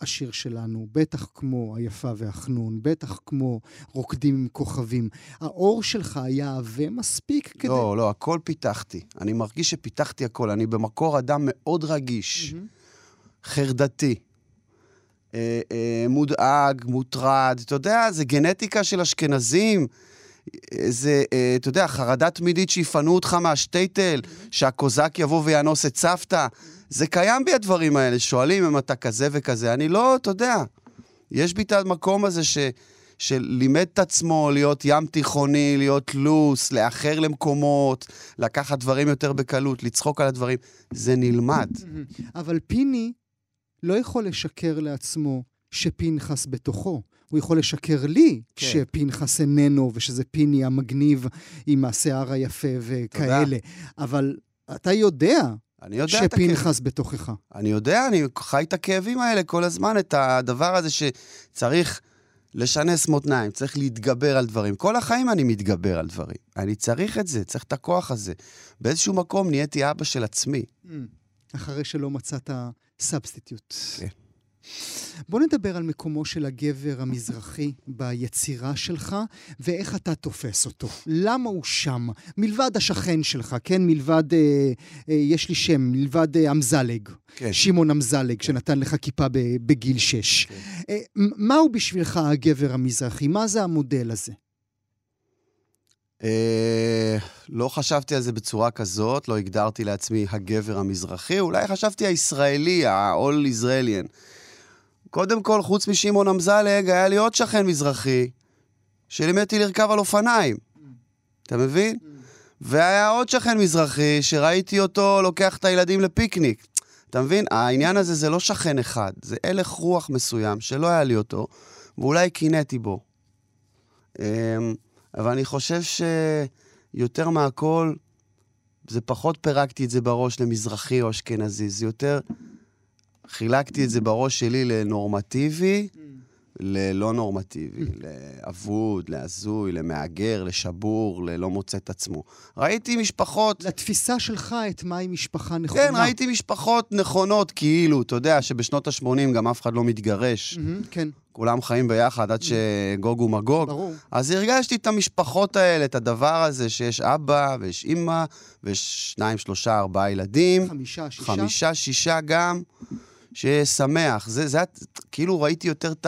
[SPEAKER 1] השיר שלנו, בטח כמו היפה והחנון, בטח כמו רוקדים עם כוכבים. האור שלך היה עבה מספיק כדי...
[SPEAKER 2] לא, לא, הכל פיתחתי. אני מרגיש שפיתחתי הכל. אני במקור אדם מאוד רגיש, mm-hmm. חרדתי. אה, אה, מודאג, מוטרד, אתה יודע, זה גנטיקה של אשכנזים. זה, אה, אתה יודע, חרדה תמידית שיפנו אותך מהשטייטל, שהקוזק יבוא ויאנוס את סבתא. זה קיים בי הדברים האלה, שואלים אם אתה כזה וכזה. אני לא, אתה יודע, יש בי את המקום הזה ש... שלימד את עצמו להיות ים תיכוני, להיות לוס, לאחר למקומות, לקחת דברים יותר בקלות, לצחוק על הדברים, זה נלמד.
[SPEAKER 1] אבל פיני לא יכול לשקר לעצמו שפנחס בתוכו. הוא יכול לשקר לי כן. שפנחס איננו, ושזה פיני המגניב עם השיער היפה וכאלה. תודה. אבל אתה יודע
[SPEAKER 2] אני יודע
[SPEAKER 1] שפנחס בתוכך.
[SPEAKER 2] אני יודע, אני חי את הכאבים האלה כל הזמן, את הדבר הזה שצריך לשנס מותניים, צריך להתגבר על דברים. כל החיים אני מתגבר על דברים. אני צריך את זה, צריך את הכוח הזה. באיזשהו מקום נהייתי אבא של עצמי.
[SPEAKER 1] אחרי שלא מצאת substitute.
[SPEAKER 2] כן.
[SPEAKER 1] בוא נדבר על מקומו של הגבר המזרחי ביצירה שלך, ואיך אתה תופס אותו. למה הוא שם? מלבד השכן שלך, כן? מלבד, אה, אה, יש לי שם, מלבד אה, אמזלג. כן. שמעון אמזלג, כן. שנתן לך כיפה בגיל שש. כן. אה, מהו בשבילך הגבר המזרחי? מה זה המודל הזה?
[SPEAKER 2] אה, לא חשבתי על זה בצורה כזאת, לא הגדרתי לעצמי הגבר המזרחי, אולי חשבתי הישראלי, ה-all Israelian. קודם כל, חוץ משמעון אמזלג, היה לי עוד שכן מזרחי, שלימד אותי לרכב על אופניים. אתה מבין? והיה עוד שכן מזרחי, שראיתי אותו לוקח את הילדים לפיקניק. אתה מבין? העניין הזה זה לא שכן אחד, זה הלך רוח מסוים שלא היה לי אותו, ואולי קינאתי בו. אבל אני חושב שיותר מהכל, זה פחות פירקתי את זה בראש למזרחי או אשכנזי, זה יותר חילקתי את זה בראש שלי לנורמטיבי, mm. ללא נורמטיבי. לאבוד, להזוי, למהגר, לשבור, ללא מוצא את עצמו. ראיתי משפחות...
[SPEAKER 1] לתפיסה שלך את מהי משפחה נכונה.
[SPEAKER 2] כן, ראיתי משפחות נכונות, כאילו, אתה יודע, שבשנות ה-80 גם אף אחד לא מתגרש.
[SPEAKER 1] כן.
[SPEAKER 2] כולם חיים ביחד עד שגוג ומגוג. ברור. אז הרגשתי את המשפחות האלה, את הדבר הזה שיש אבא ויש אימא, ויש שניים, שלושה, ארבעה ילדים.
[SPEAKER 1] חמישה, שישה.
[SPEAKER 2] חמישה, שישה גם. שיהיה שמח. זה, זה, כאילו ראיתי יותר את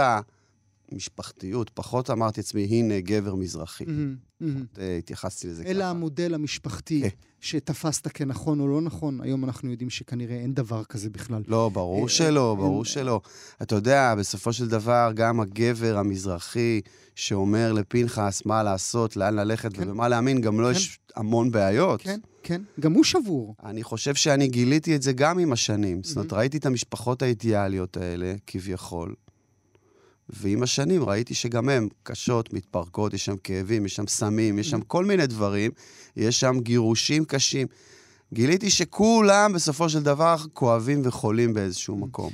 [SPEAKER 2] המשפחתיות, פחות אמרתי לעצמי, הנה גבר מזרחי. Mm-hmm, mm-hmm. התייחסתי לזה
[SPEAKER 1] ככה. אלא המודל המשפחתי. כן. שתפסת כנכון או לא נכון, היום אנחנו יודעים שכנראה אין דבר כזה בכלל.
[SPEAKER 2] לא, ברור אה, שלא, ברור שלא. אתה יודע, בסופו של דבר, גם הגבר המזרחי שאומר לפנחס מה לעשות, לאן ללכת כן. ובמה להאמין, גם לו לא יש המון בעיות.
[SPEAKER 1] כן, כן, גם הוא שבור.
[SPEAKER 2] אני חושב שאני גיליתי את זה גם עם השנים. זאת אומרת, ראיתי את המשפחות האידיאליות האלה, כביכול, ועם השנים ראיתי שגם הן קשות, מתפרקות, יש שם כאבים, יש שם סמים, יש שם כל מיני דברים, יש שם גירושים קשים. גיליתי שכולם בסופו של דבר כואבים וחולים באיזשהו מקום.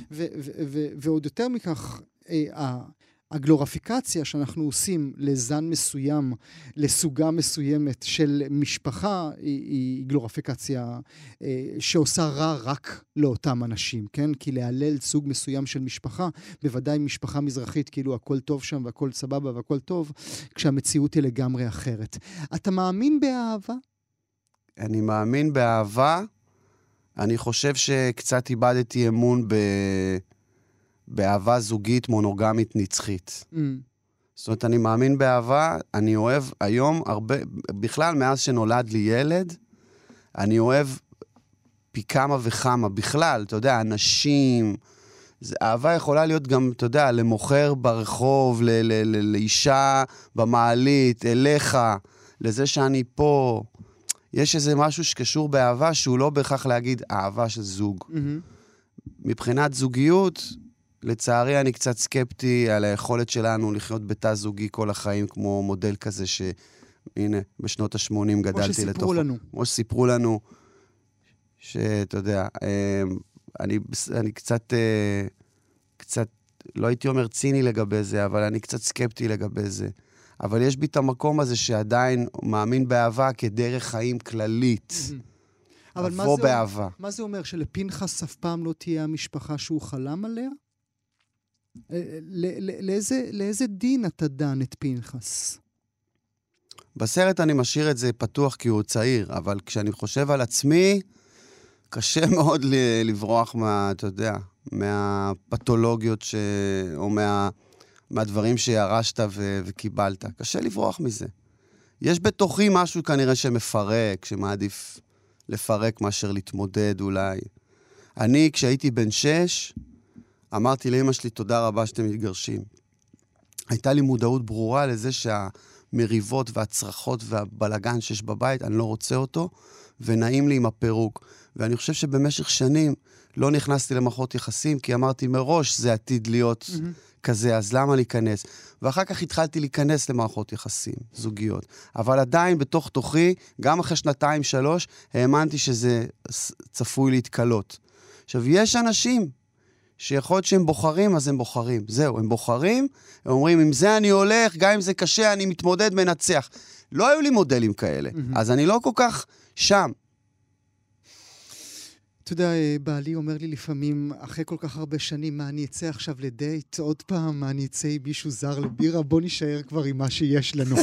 [SPEAKER 1] ועוד יותר מכך, הגלוריפיקציה שאנחנו עושים לזן מסוים, לסוגה מסוימת של משפחה, היא, היא גלוריפיקציה אה, שעושה רע רק לאותם אנשים, כן? כי להלל סוג מסוים של משפחה, בוודאי משפחה מזרחית, כאילו הכל טוב שם והכל סבבה והכל טוב, כשהמציאות היא לגמרי אחרת. אתה מאמין באהבה?
[SPEAKER 2] אני מאמין באהבה. אני חושב שקצת איבדתי אמון ב... באהבה זוגית מונוגמית נצחית.
[SPEAKER 1] Mm.
[SPEAKER 2] זאת אומרת, אני מאמין באהבה, אני אוהב היום הרבה, בכלל, מאז שנולד לי ילד, אני אוהב פי כמה וכמה, בכלל, אתה יודע, אנשים, זה, אהבה יכולה להיות גם, אתה יודע, למוכר ברחוב, ל, ל, ל, לאישה במעלית, אליך, לזה שאני פה. יש איזה משהו שקשור באהבה שהוא לא בהכרח להגיד אהבה של זוג.
[SPEAKER 1] Mm-hmm.
[SPEAKER 2] מבחינת זוגיות, לצערי אני קצת סקפטי על היכולת שלנו לחיות בתא זוגי כל החיים, כמו מודל כזה ש... הנה, בשנות ה-80 גדלתי לתוכו.
[SPEAKER 1] כמו שסיפרו לנו.
[SPEAKER 2] כמו שסיפרו לנו, שאתה יודע, אמ, אני, אני קצת, אה, קצת, לא הייתי אומר ציני לגבי זה, אבל אני קצת סקפטי לגבי זה. אבל יש בי את המקום הזה שעדיין מאמין באהבה כדרך חיים כללית.
[SPEAKER 1] אבל מה זה,
[SPEAKER 2] באהבה.
[SPEAKER 1] מה זה אומר? שלפנחס אף פעם לא תהיה המשפחה שהוא חלם עליה? אה, ל- לאיזה, לאיזה דין אתה דן את פנחס?
[SPEAKER 2] בסרט אני משאיר את זה פתוח כי הוא צעיר, אבל כשאני חושב על עצמי, קשה מאוד לברוח מה, אתה יודע, מהפתולוגיות ש... או מה... מהדברים שירשת ו... וקיבלת. קשה לברוח מזה. יש בתוכי משהו כנראה שמפרק, שמעדיף לפרק מאשר להתמודד אולי. אני, כשהייתי בן שש, אמרתי לאמא שלי, תודה רבה שאתם מתגרשים. הייתה לי מודעות ברורה לזה שהמריבות והצרחות והבלגן שיש בבית, אני לא רוצה אותו, ונעים לי עם הפירוק. ואני חושב שבמשך שנים לא נכנסתי למערכות יחסים, כי אמרתי מראש זה עתיד להיות
[SPEAKER 1] Mm-hmm.
[SPEAKER 2] כזה, אז למה להיכנס? ואחר כך התחלתי להיכנס למערכות יחסים זוגיות. אבל עדיין בתוך תוכי, גם אחרי שנתיים, שלוש, האמנתי שזה צפוי להתקלות. עכשיו, יש אנשים שיכול להיות שהם בוחרים, אז הם בוחרים. זהו, הם בוחרים, הם אומרים, עם זה אני הולך, גם אם זה קשה, אני מתמודד, מנצח. לא היו לי מודלים כאלה,
[SPEAKER 1] מהמם.
[SPEAKER 2] אז אני לא כל כך שם.
[SPEAKER 1] אתה יודע, אה, בעלי אומר לי לפעמים, אחרי כל כך הרבה שנים, מה, אני אצא עכשיו לדייט עוד פעם? מה, אני אצא עם מישהו זר לבירה? בוא נישאר כבר עם מה שיש לנו.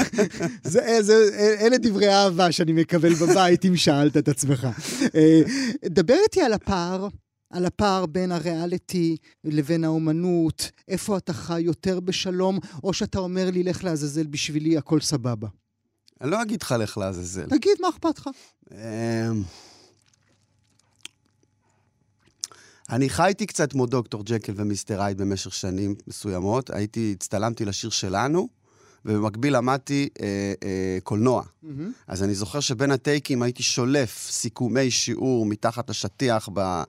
[SPEAKER 1] זה, זה, אלה דברי אהבה שאני מקבל בבית, אם שאלת את עצמך. אה, דבר איתי על הפער. על הפער בין הריאליטי לבין האומנות, איפה אתה חי יותר בשלום, או שאתה אומר לי, לך לעזאזל בשבילי, הכל סבבה.
[SPEAKER 2] אני לא אגיד לך לך לעזאזל.
[SPEAKER 1] תגיד, מה אכפת לך?
[SPEAKER 2] אמ, אני חייתי קצת כמו דוקטור ג'קל ומיסטר הייד במשך שנים מסוימות. הייתי, הצטלמתי לשיר שלנו, ובמקביל למדתי אה, אה, קולנוע.
[SPEAKER 1] מהמם.
[SPEAKER 2] אז אני זוכר שבין הטייקים הייתי שולף סיכומי שיעור מתחת לשטיח ב...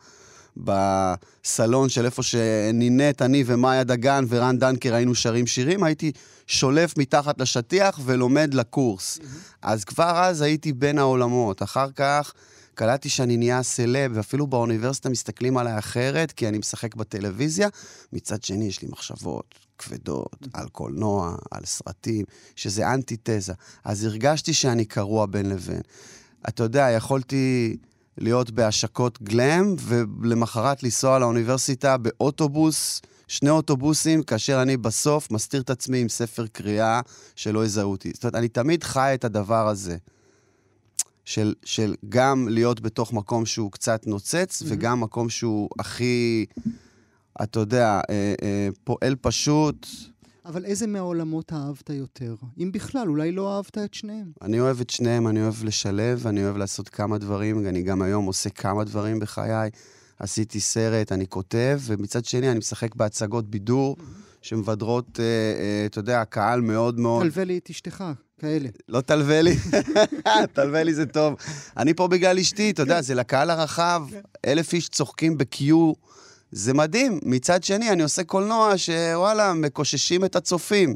[SPEAKER 2] בסלון של איפה שנינת, אני ומאיה דגן ורן דנקר היינו שרים שירים, הייתי שולף מתחת לשטיח ולומד לקורס. אז כבר אז הייתי בין העולמות. אחר כך קלטתי שאני נהיה סלב, ואפילו באוניברסיטה מסתכלים עליי אחרת, כי אני משחק בטלוויזיה. מצד שני, יש לי מחשבות כבדות על קולנוע, על סרטים, שזה אנטיתזה. אז הרגשתי שאני קרוע בין לבין. אתה יודע, יכולתי להיות בהשקות גלם, ולמחרת לנסוע לאוניברסיטה באוטובוס, שני אוטובוסים, כאשר אני בסוף מסתיר את עצמי עם ספר קריאה שלא יזהו אותי. זאת אומרת, אני תמיד חי את הדבר הזה. של, של גם להיות בתוך מקום שהוא קצת נוצץ, mm-hmm. וגם מקום שהוא הכי, אתה יודע, אה, אה, פועל פשוט.
[SPEAKER 1] אבל איזה מהעולמות אהבת יותר? אם בכלל, אולי לא אהבת את שניהם.
[SPEAKER 2] אני אוהב את שניהם, אני אוהב לשלב, אני אוהב לעשות כמה דברים, אני גם היום עושה כמה דברים בחיי. עשיתי סרט, אני כותב, ומצד שני אני משחק בהצגות בידור, שמבדרות, אה, אה, אתה יודע, קהל מאוד מאוד...
[SPEAKER 1] תלווה לי את אשתך, כאלה.
[SPEAKER 2] לא תלווה לי, תלווה לי זה טוב. אני פה בגלל אשתי, אתה יודע, זה לקהל הרחב, אלף איש צוחקים ב-Q, זה מדהים. מצד שני, אני עושה קולנוע שוואלה, מקוששים את הצופים.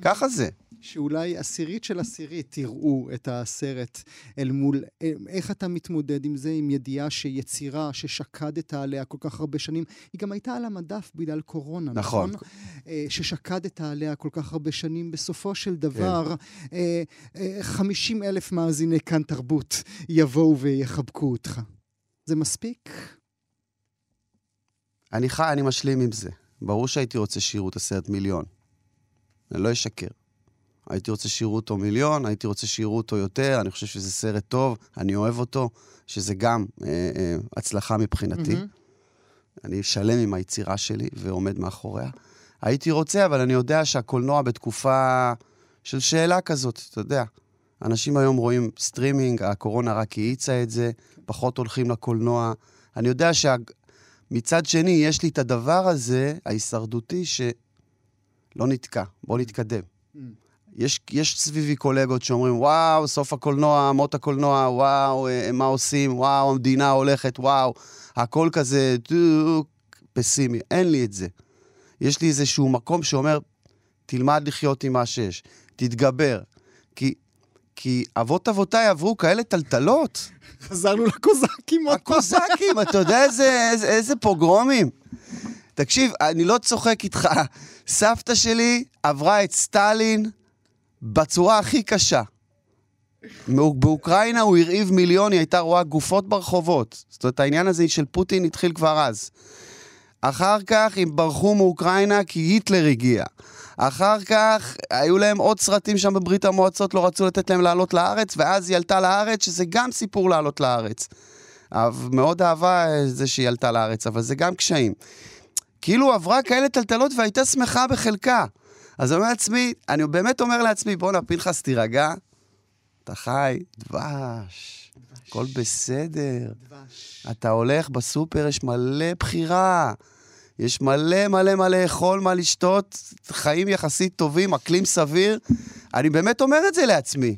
[SPEAKER 2] ככה זה.
[SPEAKER 1] שאולי עשירית של עשירית יראו את הסרט אל מול... אה, איך אתה מתמודד עם זה, עם ידיעה שיצירה ששקדת עליה כל כך הרבה שנים, היא גם הייתה על המדף בגלל קורונה, נכון?
[SPEAKER 2] נכון.
[SPEAKER 1] אה, ששקדת עליה כל כך הרבה שנים, בסופו של דבר, אה, אה, 50 אלף מאזיני כאן תרבות יבואו ויחבקו אותך. זה מספיק?
[SPEAKER 2] אני חי, אני משלים עם זה. ברור שהייתי רוצה שיראו את הסרט מיליון. אני לא אשקר. הייתי רוצה שיראו אותו מיליון, הייתי רוצה שיראו אותו יותר, אני חושב שזה סרט טוב, אני אוהב אותו, שזה גם אה, אה, הצלחה מבחינתי. Mm-hmm. אני שלם עם היצירה שלי ועומד מאחוריה. הייתי רוצה, אבל אני יודע שהקולנוע בתקופה של שאלה כזאת, אתה יודע. אנשים היום רואים סטרימינג, הקורונה רק האיצה את זה, פחות הולכים לקולנוע. אני יודע שמצד שני, יש לי את הדבר הזה, ההישרדותי, שלא נתקע, בוא נתקדם. Mm. יש, יש סביבי קולגות שאומרים, וואו, סוף הקולנוע, מות הקולנוע, וואו, אה, מה עושים, וואו, המדינה הולכת, וואו, הכל כזה פסימי. אין לי את זה. יש לי איזשהו מקום שאומר, תלמד לחיות עם מה שיש, תתגבר. כי, כי אבות אבותיי עברו כאלה טלטלות.
[SPEAKER 1] חזרנו לקוזקים
[SPEAKER 2] עוד פעם. הקוזקים, אתה יודע איזה, איזה, איזה פוגרומים? תקשיב, אני לא צוחק איתך. סבתא שלי עברה את סטלין בצורה הכי קשה. באוקראינה הוא הרעיב מיליון, היא הייתה רואה גופות ברחובות. זאת אומרת, העניין הזה של פוטין התחיל כבר אז. אחר כך הם ברחו מאוקראינה כי היטלר הגיע. אחר כך היו להם עוד סרטים שם בברית המועצות, לא רצו לתת להם לעלות לארץ, ואז היא עלתה לארץ, שזה גם סיפור לעלות לארץ. מאוד אהבה זה שהיא עלתה לארץ, אבל זה גם קשיים. כאילו עברה כאלה טלטלות והייתה שמחה בחלקה. אז אני אומר לעצמי, אני באמת אומר לעצמי, בואנה, פנחס, תירגע, אתה חי, דבש, הכל בסדר. דבש. אתה הולך בסופר, יש מלא בחירה. יש מלא מלא מה לאכול, מה לשתות, חיים יחסית טובים, אקלים סביר. אני באמת אומר את זה לעצמי.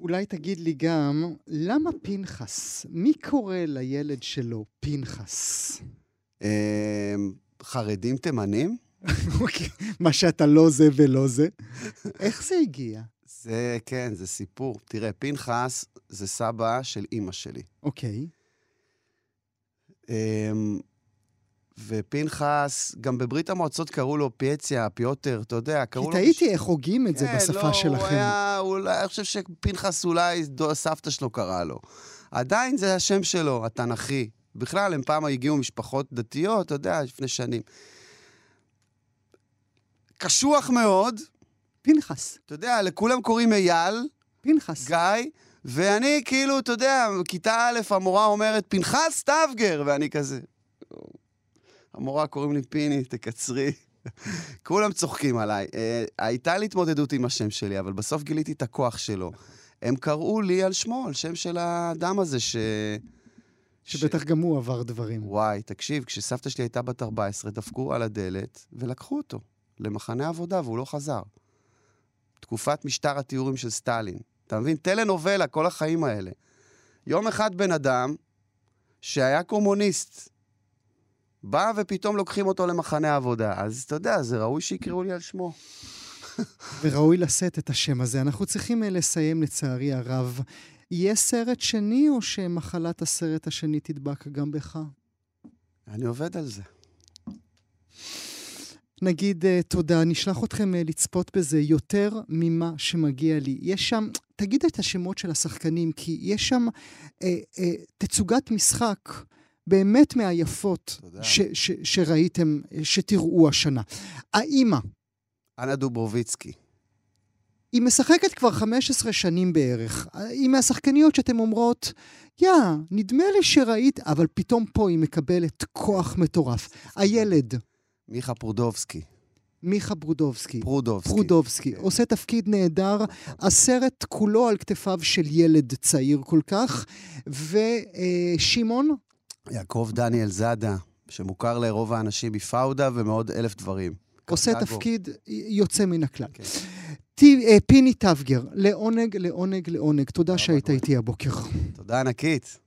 [SPEAKER 1] אולי תגיד לי גם, למה פנחס? מי קורא לילד שלו פנחס?
[SPEAKER 2] אמ, חרדים תימנים?
[SPEAKER 1] אוקיי, מה שאתה לא זה ולא זה. איך זה הגיע?
[SPEAKER 2] זה, כן, זה סיפור. תראה, פנחס זה סבא של אימא שלי.
[SPEAKER 1] אוקיי.
[SPEAKER 2] Um, ופנחס, גם בברית המועצות קראו לו פייציה, פיוטר, אתה יודע, קראו
[SPEAKER 1] לו... כי תהיתי איך הוגים את זה כן, בשפה
[SPEAKER 2] לא,
[SPEAKER 1] שלכם.
[SPEAKER 2] הוא היה, אולי, אני חושב שפנחס אולי סבתא שלו קרא לו. עדיין זה השם שלו, התנ"כי. בכלל, הם פעם הגיעו משפחות דתיות, אתה יודע, לפני שנים. קשוח מאוד.
[SPEAKER 1] פנחס.
[SPEAKER 2] אתה יודע, לכולם קוראים אייל.
[SPEAKER 1] פנחס.
[SPEAKER 2] גיא. ואני כאילו, אתה יודע, כיתה א', המורה אומרת, פנחס טבגר, ואני כזה... המורה קוראים לי פיני, תקצרי. כולם צוחקים עליי. Uh, הייתה לי התמודדות עם השם שלי, אבל בסוף גיליתי את הכוח שלו. הם קראו לי על שמו, על שם של האדם הזה ש...
[SPEAKER 1] שבטח ש... גם הוא עבר דברים.
[SPEAKER 2] וואי, תקשיב, כשסבתא שלי הייתה בת 14, דפקו על הדלת ולקחו אותו למחנה עבודה, והוא לא חזר. תקופת משטר התיאורים של סטלין. אתה מבין? טלנובלה, כל החיים האלה. יום אחד בן אדם שהיה קומוניסט, בא ופתאום לוקחים אותו למחנה עבודה. אז אתה יודע, זה ראוי שיקראו לי על שמו.
[SPEAKER 1] וראוי לשאת את השם הזה. אנחנו צריכים אה, לסיים, לצערי הרב. יהיה סרט שני, או שמחלת הסרט השני תדבק גם בך?
[SPEAKER 2] אני עובד על זה.
[SPEAKER 1] נגיד uh, תודה, נשלח אתכם uh, לצפות בזה יותר ממה שמגיע לי. יש שם, תגיד את השמות של השחקנים, כי יש שם uh, uh, תצוגת משחק באמת מהיפות ש, ש, שראיתם, שתראו השנה. האימא.
[SPEAKER 2] אנה דוברוביצקי.
[SPEAKER 1] היא משחקת כבר 15 שנים בערך. היא מהשחקניות שאתן אומרות, יא, נדמה לי שראית, אבל פתאום פה היא מקבלת כוח מטורף. הילד.
[SPEAKER 2] מיכה פרודובסקי.
[SPEAKER 1] מיכה ברודובסקי.
[SPEAKER 2] פרודובסקי.
[SPEAKER 1] פרודובסקי. כן. עושה תפקיד נהדר. הסרט כולו על כתפיו של ילד צעיר כל כך. ושמעון?
[SPEAKER 2] יעקב דניאל זאדה, שמוכר לרוב האנשים מפאודה ומעוד אלף דברים.
[SPEAKER 1] עושה תפקיד יוצא מן הכלל. כן. פיני טבגר, לעונג, לעונג, לעונג. תודה שהיית איתי הבוקר.
[SPEAKER 2] תודה ענקית.